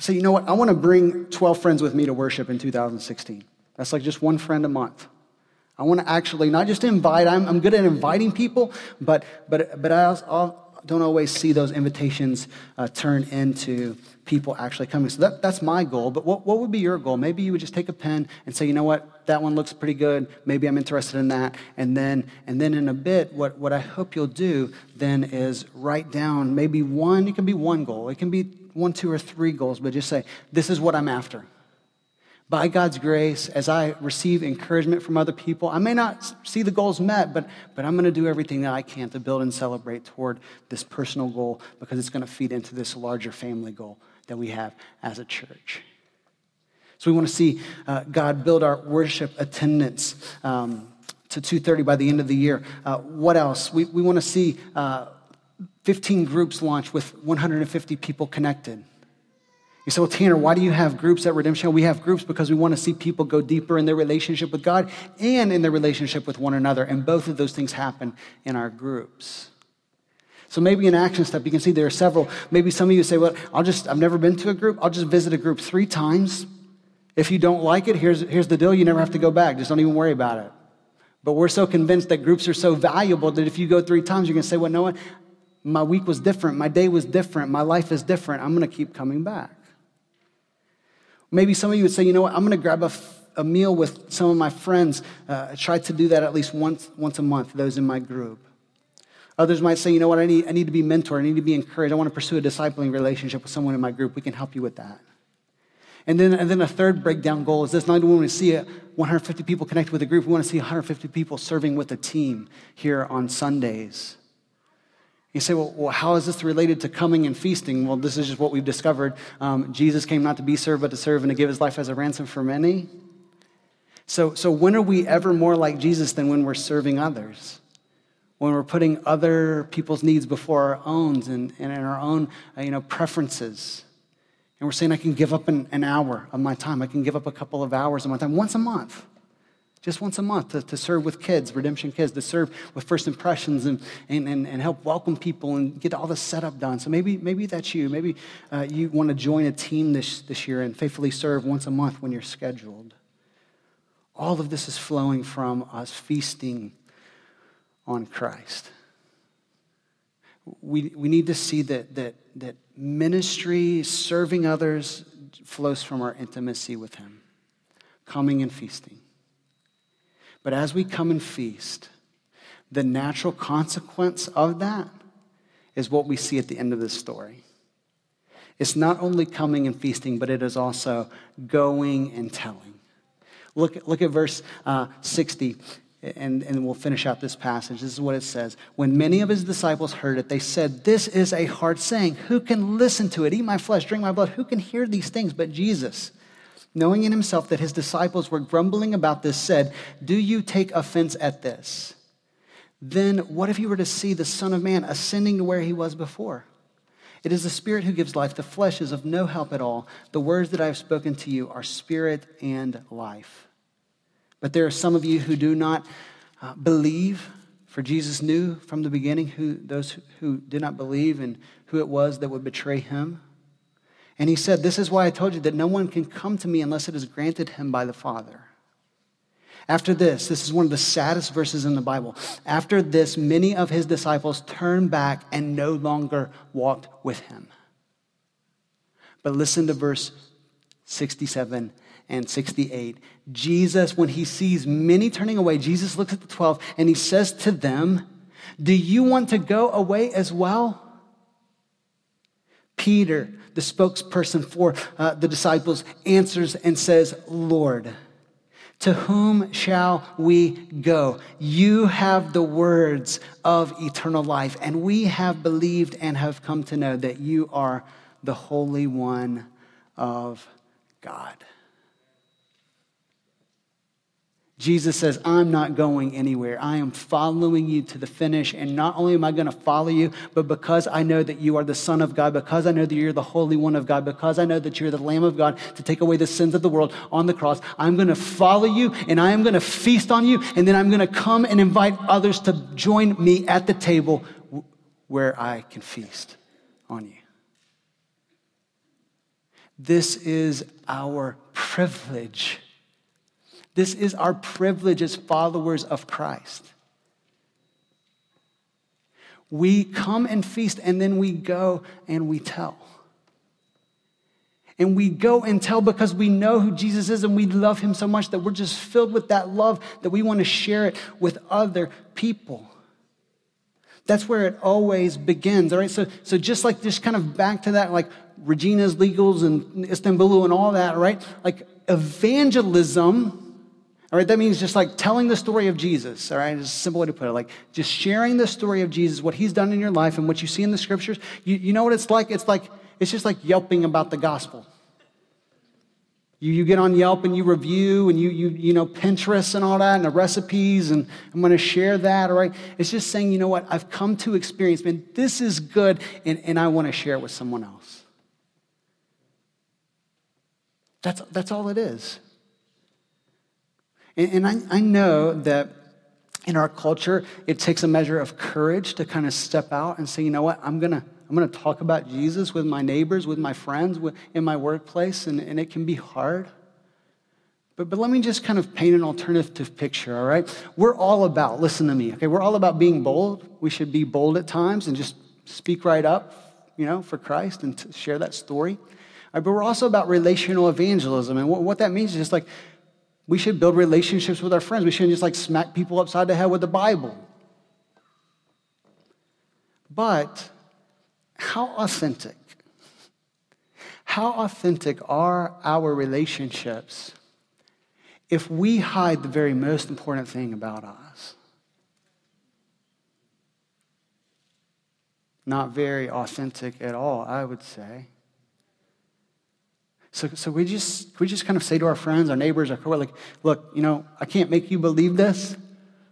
so, you know what? I want to bring 12 friends with me to worship in 2016. That's like just one friend a month. I want to actually not just invite, I'm, I'm good at inviting people, but, but, but I also, don't always see those invitations uh, turn into people actually coming. So that, that's my goal. But what, what would be your goal? Maybe you would just take a pen and say, you know what, that one looks pretty good. Maybe I'm interested in that. And then, and then in a bit, what, what I hope you'll do then is write down maybe one, it can be one goal, it can be one, two, or three goals, but just say, this is what I'm after by God's grace, as I receive encouragement from other people, I may not see the goals met, but, but I'm going to do everything that I can to build and celebrate toward this personal goal because it's going to feed into this larger family goal that we have as a church. So we want to see uh, God build our worship attendance um, to 230 by the end of the year. Uh, what else? We, we want to see uh, 15 groups launch with 150 people connected. You say, well, Tanner, why do you have groups at Redemption? We have groups because we want to see people go deeper in their relationship with God and in their relationship with one another. And both of those things happen in our groups. So maybe an action step, you can see there are several. Maybe some of you say, well, I'll just, I've never been to a group. I'll just visit a group three times. If you don't like it, here's, here's the deal. You never have to go back. Just don't even worry about it. But we're so convinced that groups are so valuable that if you go three times, you're going to say, well, no, one, my week was different. My day was different. My life is different. I'm going to keep coming back. Maybe some of you would say, you know what, I'm going to grab a, a meal with some of my friends. Uh, I try to do that at least once, once a month, those in my group. Others might say, you know what, I need, I need to be mentored. I need to be encouraged. I want to pursue a discipling relationship with someone in my group. We can help you with that. And then, and then a third breakdown goal is this not only want to see 150 people connect with a group, we want to see 150 people serving with a team here on Sundays. You say, well, well, how is this related to coming and feasting? Well, this is just what we've discovered. Um, Jesus came not to be served, but to serve and to give his life as a ransom for many. So, so when are we ever more like Jesus than when we're serving others? When we're putting other people's needs before our own and, and our own uh, you know, preferences. And we're saying, I can give up an, an hour of my time. I can give up a couple of hours of my time once a month just once a month to, to serve with kids, Redemption Kids, to serve with First Impressions and, and, and, and help welcome people and get all the setup done. So maybe, maybe that's you. Maybe uh, you want to join a team this, this year and faithfully serve once a month when you're scheduled. All of this is flowing from us feasting on Christ. We, we need to see that, that, that ministry, serving others, flows from our intimacy with Him, coming and feasting. But as we come and feast, the natural consequence of that is what we see at the end of this story. It's not only coming and feasting, but it is also going and telling. Look, look at verse uh, 60, and, and we'll finish out this passage. This is what it says. When many of his disciples heard it, they said, This is a hard saying. Who can listen to it? Eat my flesh, drink my blood. Who can hear these things but Jesus? Knowing in himself that his disciples were grumbling about this, said, Do you take offense at this? Then what if you were to see the Son of Man ascending to where he was before? It is the Spirit who gives life. The flesh is of no help at all. The words that I have spoken to you are spirit and life. But there are some of you who do not uh, believe, for Jesus knew from the beginning who those who did not believe and who it was that would betray him. And he said, This is why I told you that no one can come to me unless it is granted him by the Father. After this, this is one of the saddest verses in the Bible. After this, many of his disciples turned back and no longer walked with him. But listen to verse 67 and 68. Jesus, when he sees many turning away, Jesus looks at the 12 and he says to them, Do you want to go away as well? Peter, the spokesperson for uh, the disciples, answers and says, Lord, to whom shall we go? You have the words of eternal life, and we have believed and have come to know that you are the Holy One of God. Jesus says, I'm not going anywhere. I am following you to the finish. And not only am I going to follow you, but because I know that you are the Son of God, because I know that you're the Holy One of God, because I know that you're the Lamb of God to take away the sins of the world on the cross, I'm going to follow you and I am going to feast on you. And then I'm going to come and invite others to join me at the table where I can feast on you. This is our privilege this is our privilege as followers of Christ. We come and feast, and then we go and we tell. And we go and tell because we know who Jesus is and we love him so much that we're just filled with that love that we want to share it with other people. That's where it always begins, all right? So, so just like, just kind of back to that, like Regina's Legals and Istanbul'lu and all that, right? Like evangelism all right, that means just like telling the story of Jesus. All right, it's a simple way to put it. Like just sharing the story of Jesus, what he's done in your life and what you see in the scriptures. You, you know what it's like? It's like, it's just like yelping about the gospel. You, you get on Yelp and you review and you, you, you know, Pinterest and all that and the recipes and I'm going to share that, all right? It's just saying, you know what? I've come to experience, man, this is good and, and I want to share it with someone else. That's, that's all it is. And, and I, I know that in our culture, it takes a measure of courage to kind of step out and say, you know what, I'm going to I'm going to talk about Jesus with my neighbors, with my friends, with, in my workplace, and, and it can be hard. But, but let me just kind of paint an alternative picture, all right? We're all about, listen to me, okay? We're all about being bold. We should be bold at times and just speak right up, you know, for Christ and share that story. Right, but we're also about relational evangelism. And what, what that means is just like we should build relationships with our friends. We shouldn't just like smack people upside the head with the Bible. But how authentic? How authentic are our relationships if we hide the very most important thing about us? Not very authentic at all, I would say. So, so we just we just kind of say to our friends, our neighbors, our coworkers, like, look, you know, I can't make you believe this,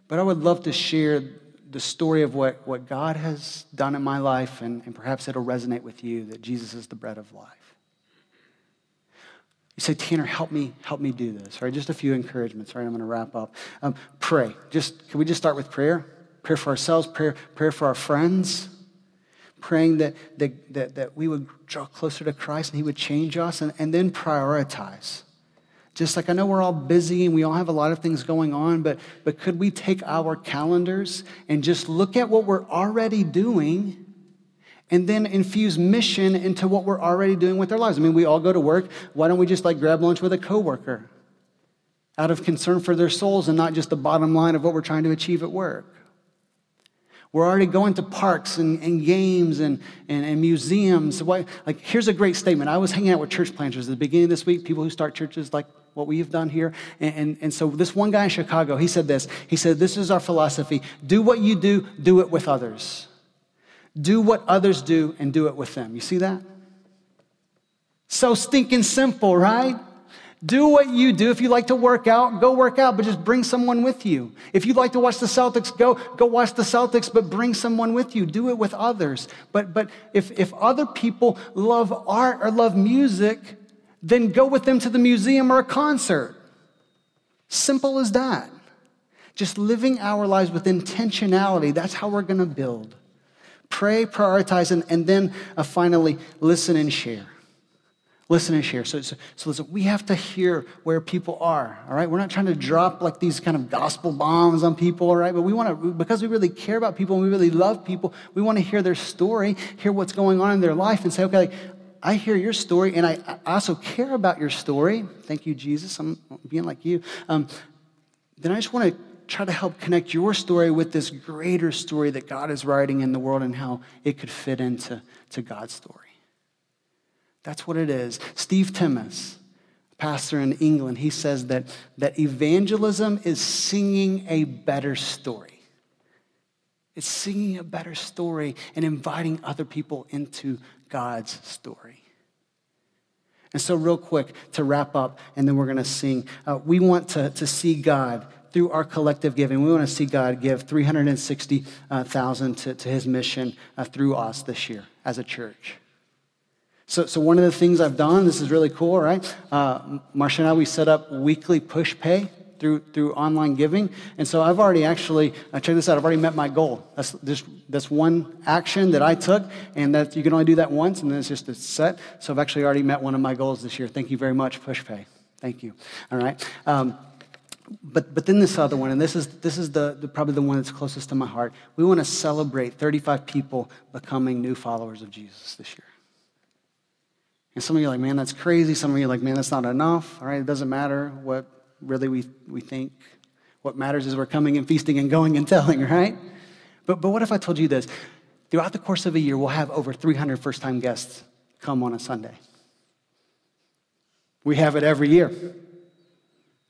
but I would love to share the story of what, what God has done in my life, and, and perhaps it'll resonate with you that Jesus is the bread of life. You say, Tanner, help me, help me do this. All right, just a few encouragements. All right, I'm going to wrap up. Um, pray. Just can we just start with prayer? Prayer for ourselves, prayer, prayer for our friends praying that, that, that, that, we would draw closer to Christ and He would change us, and, and then prioritize. Just like I know we're all busy and we all have a lot of things going on, but, but could we take our calendars and just look at what we're already doing and then infuse mission into what we're already doing with our lives? I mean, we all go to work. Why don't we just like grab lunch with a coworker out of concern for their souls and not just the bottom line of what we're trying to achieve at work? We're already going to parks and, and games and, and, and museums. Like, here's a great statement. I was hanging out with church planters at the beginning of this week, people who start churches like what we've done here. And, and, and so, this one guy in Chicago, he said this. He said, This is our philosophy do what you do, do it with others. Do what others do and do it with them. You see that? So stinking simple, right? Do what you do. If you like to work out, go work out, but just bring someone with you. If you like to watch the Celtics, go, go watch the Celtics, but bring someone with you. Do it with others. But, but if, if other people love art or love music, then go with them to the museum or a concert. Simple as that. Just living our lives with intentionality. That's how we're going to build. Pray, prioritize, and, and then uh, finally listen and share. Listen and share. So, so, so listen, we have to hear where people are, all right? We're not trying to drop like these kind of gospel bombs on people, all right? But we want to, because we really care about people and we really love people, we want to hear their story, hear what's going on in their life, and say, okay, like, I hear your story and I, I also care about your story. Thank you, Jesus. I'm being like you. Um, then I just want to try to help connect your story with this greater story that God is writing in the world and how it could fit into to God's story. That's what it is. Steve Timmis, pastor in England, he says that, that evangelism is singing a better story. It's singing a better story and inviting other people into God's story. And so, real quick to wrap up, and then we're going to sing. Uh, we want to, to see God through our collective giving. We want to see God give 360,000 to, to his mission uh, through us this year as a church. So, so one of the things I've done, this is really cool, right? Uh, Marcia and I, we set up weekly Pushpay through, through online giving. And so I've already actually, uh, check this out, I've already met my goal. That's just that's one action that I took, and that you can only do that once, and then it's just a set. So I've actually already met one of my goals this year. Thank you very much, Pushpay. Thank you. All right. Um, but, but then this other one, and this is, this is the, the, probably the one that's closest to my heart. We want to celebrate 35 people becoming new followers of Jesus this year. And some of you are like, man, that's crazy. Some of you are like, man, that's not enough. All right, it doesn't matter what really we, we think. What matters is we're coming and feasting and going and telling, right? But, but what if I told you this? Throughout the course of a year, we'll have over 300 first time guests come on a Sunday. We have it every year.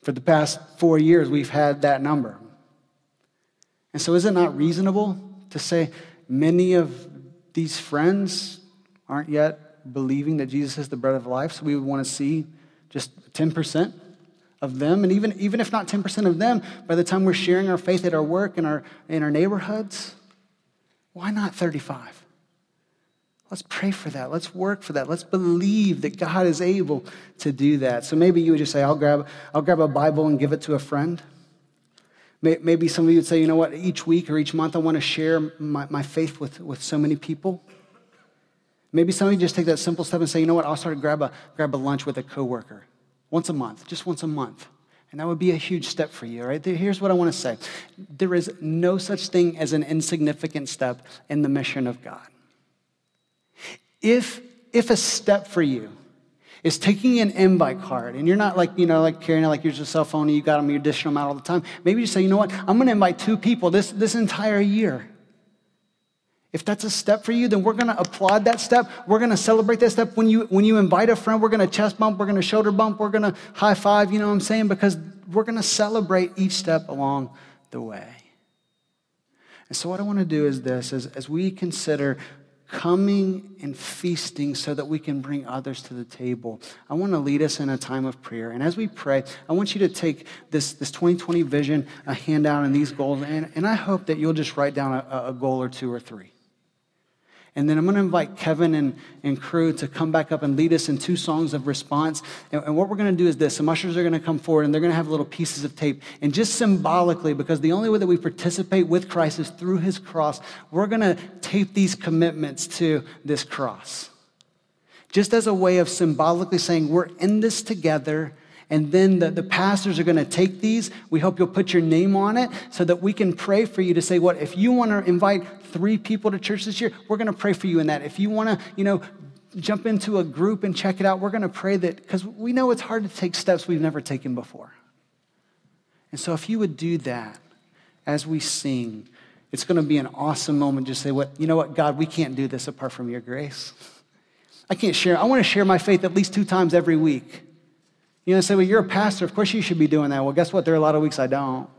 For the past four years, we've had that number. And so, is it not reasonable to say many of these friends aren't yet believing that Jesus is the bread of life, so we would want to see just 10% of them. And even, even if not 10% of them, by the time we're sharing our faith at our work and our, in our neighborhoods, why not 35? Let's pray for that. Let's work for that. Let's believe that God is able to do that. So maybe you would just say, I'll grab, I'll grab a Bible and give it to a friend. Maybe some of you would say, you know what, each week or each month I want to share my, my faith with, with so many people. Maybe some of you just take that simple step and say, you know what, I'll start to grab a, grab a lunch with a coworker once a month, just once a month. And that would be a huge step for you, right? Here's what I want to say there is no such thing as an insignificant step in the mission of God. If, if a step for you is taking an invite card and you're not like, you know, like carrying it like a cell phone and you got them, you're dishing them out all the time. Maybe you say, you know what, I'm going to invite two people this, this entire year. If that's a step for you, then we're going to applaud that step. We're going to celebrate that step. When you, when you invite a friend, we're going to chest bump, we're going to shoulder bump, we're going to high five, you know what I'm saying? Because we're going to celebrate each step along the way. And so, what I want to do is this as, as we consider coming and feasting so that we can bring others to the table. I want to lead us in a time of prayer. And as we pray, I want you to take this, this 2020 vision, a handout, and these goals, and, and I hope that you'll just write down a, a goal or two or three. And then I'm going to invite Kevin and, and crew to come back up and lead us in two songs of response. And, and what we're going to do is this some ushers are going to come forward and they're going to have little pieces of tape. And just symbolically, because the only way that we participate with Christ is through his cross, we're going to tape these commitments to this cross. Just as a way of symbolically saying, we're in this together. And then the, the pastors are going to take these. We hope you'll put your name on it so that we can pray for you to say, what, if you want to invite three people to church this year, we're going to pray for you in that. If you want to, you know, jump into a group and check it out, we're going to pray that, because we know it's hard to take steps we've never taken before. And so if you would do that as we sing, It's going to be an awesome moment. Just say, "What you know? What God, we can't do this apart from Your grace. I can't share. I want to share my faith at least two times every week. You know, say, well, you're a pastor. Of course, you should be doing that. Well, guess what? There are a lot of weeks I don't,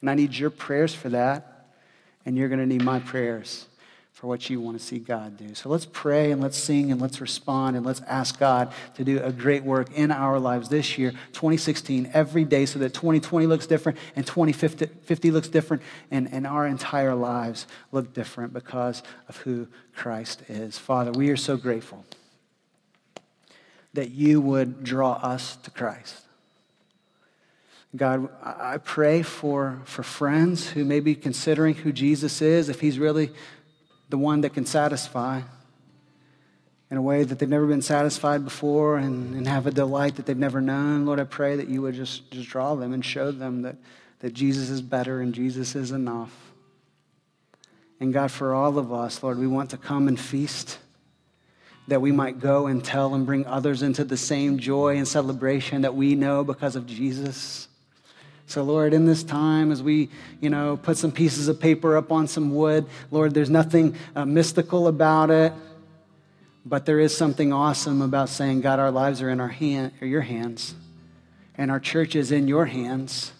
and I need your prayers for that, and you're going to need my prayers for what you want to see God do. So let's pray and let's sing and let's respond and let's ask God to do a great work in our lives this year, 2016, every day, so that 2020 looks different and 2050 looks different and, and our entire lives look different because of who Christ is. Father, we are so grateful that you would draw us to Christ. God, I pray for, for friends who may be considering who Jesus is, if he's really the one that can satisfy in a way that they've never been satisfied before and, and have a delight that they've never known. Lord, I pray that you would just, just draw them and show them that, that Jesus is better and Jesus is enough. And God, for all of us, Lord, we want to come and feast that we might go and tell and bring others into the same joy and celebration that we know because of Jesus. So, Lord, in this time, as we, you know, put some pieces of paper up on some wood, Lord, there's nothing uh, mystical about it, but there is something awesome about saying, God, our lives are in our hand, or your hands, and our church is in your hands.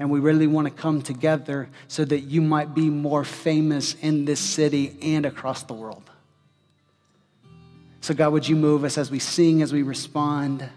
And we really want to come together so that you might be more famous in this city and across the world. So, God, would you move us as we sing, as we respond?